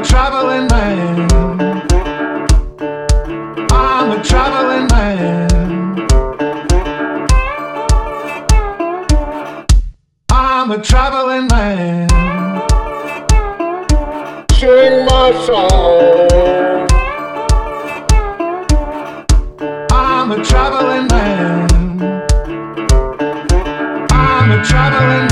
a traveling man. I'm a traveling man. I'm a traveling man. Sing my song. I'm a traveling man. I'm a traveling man.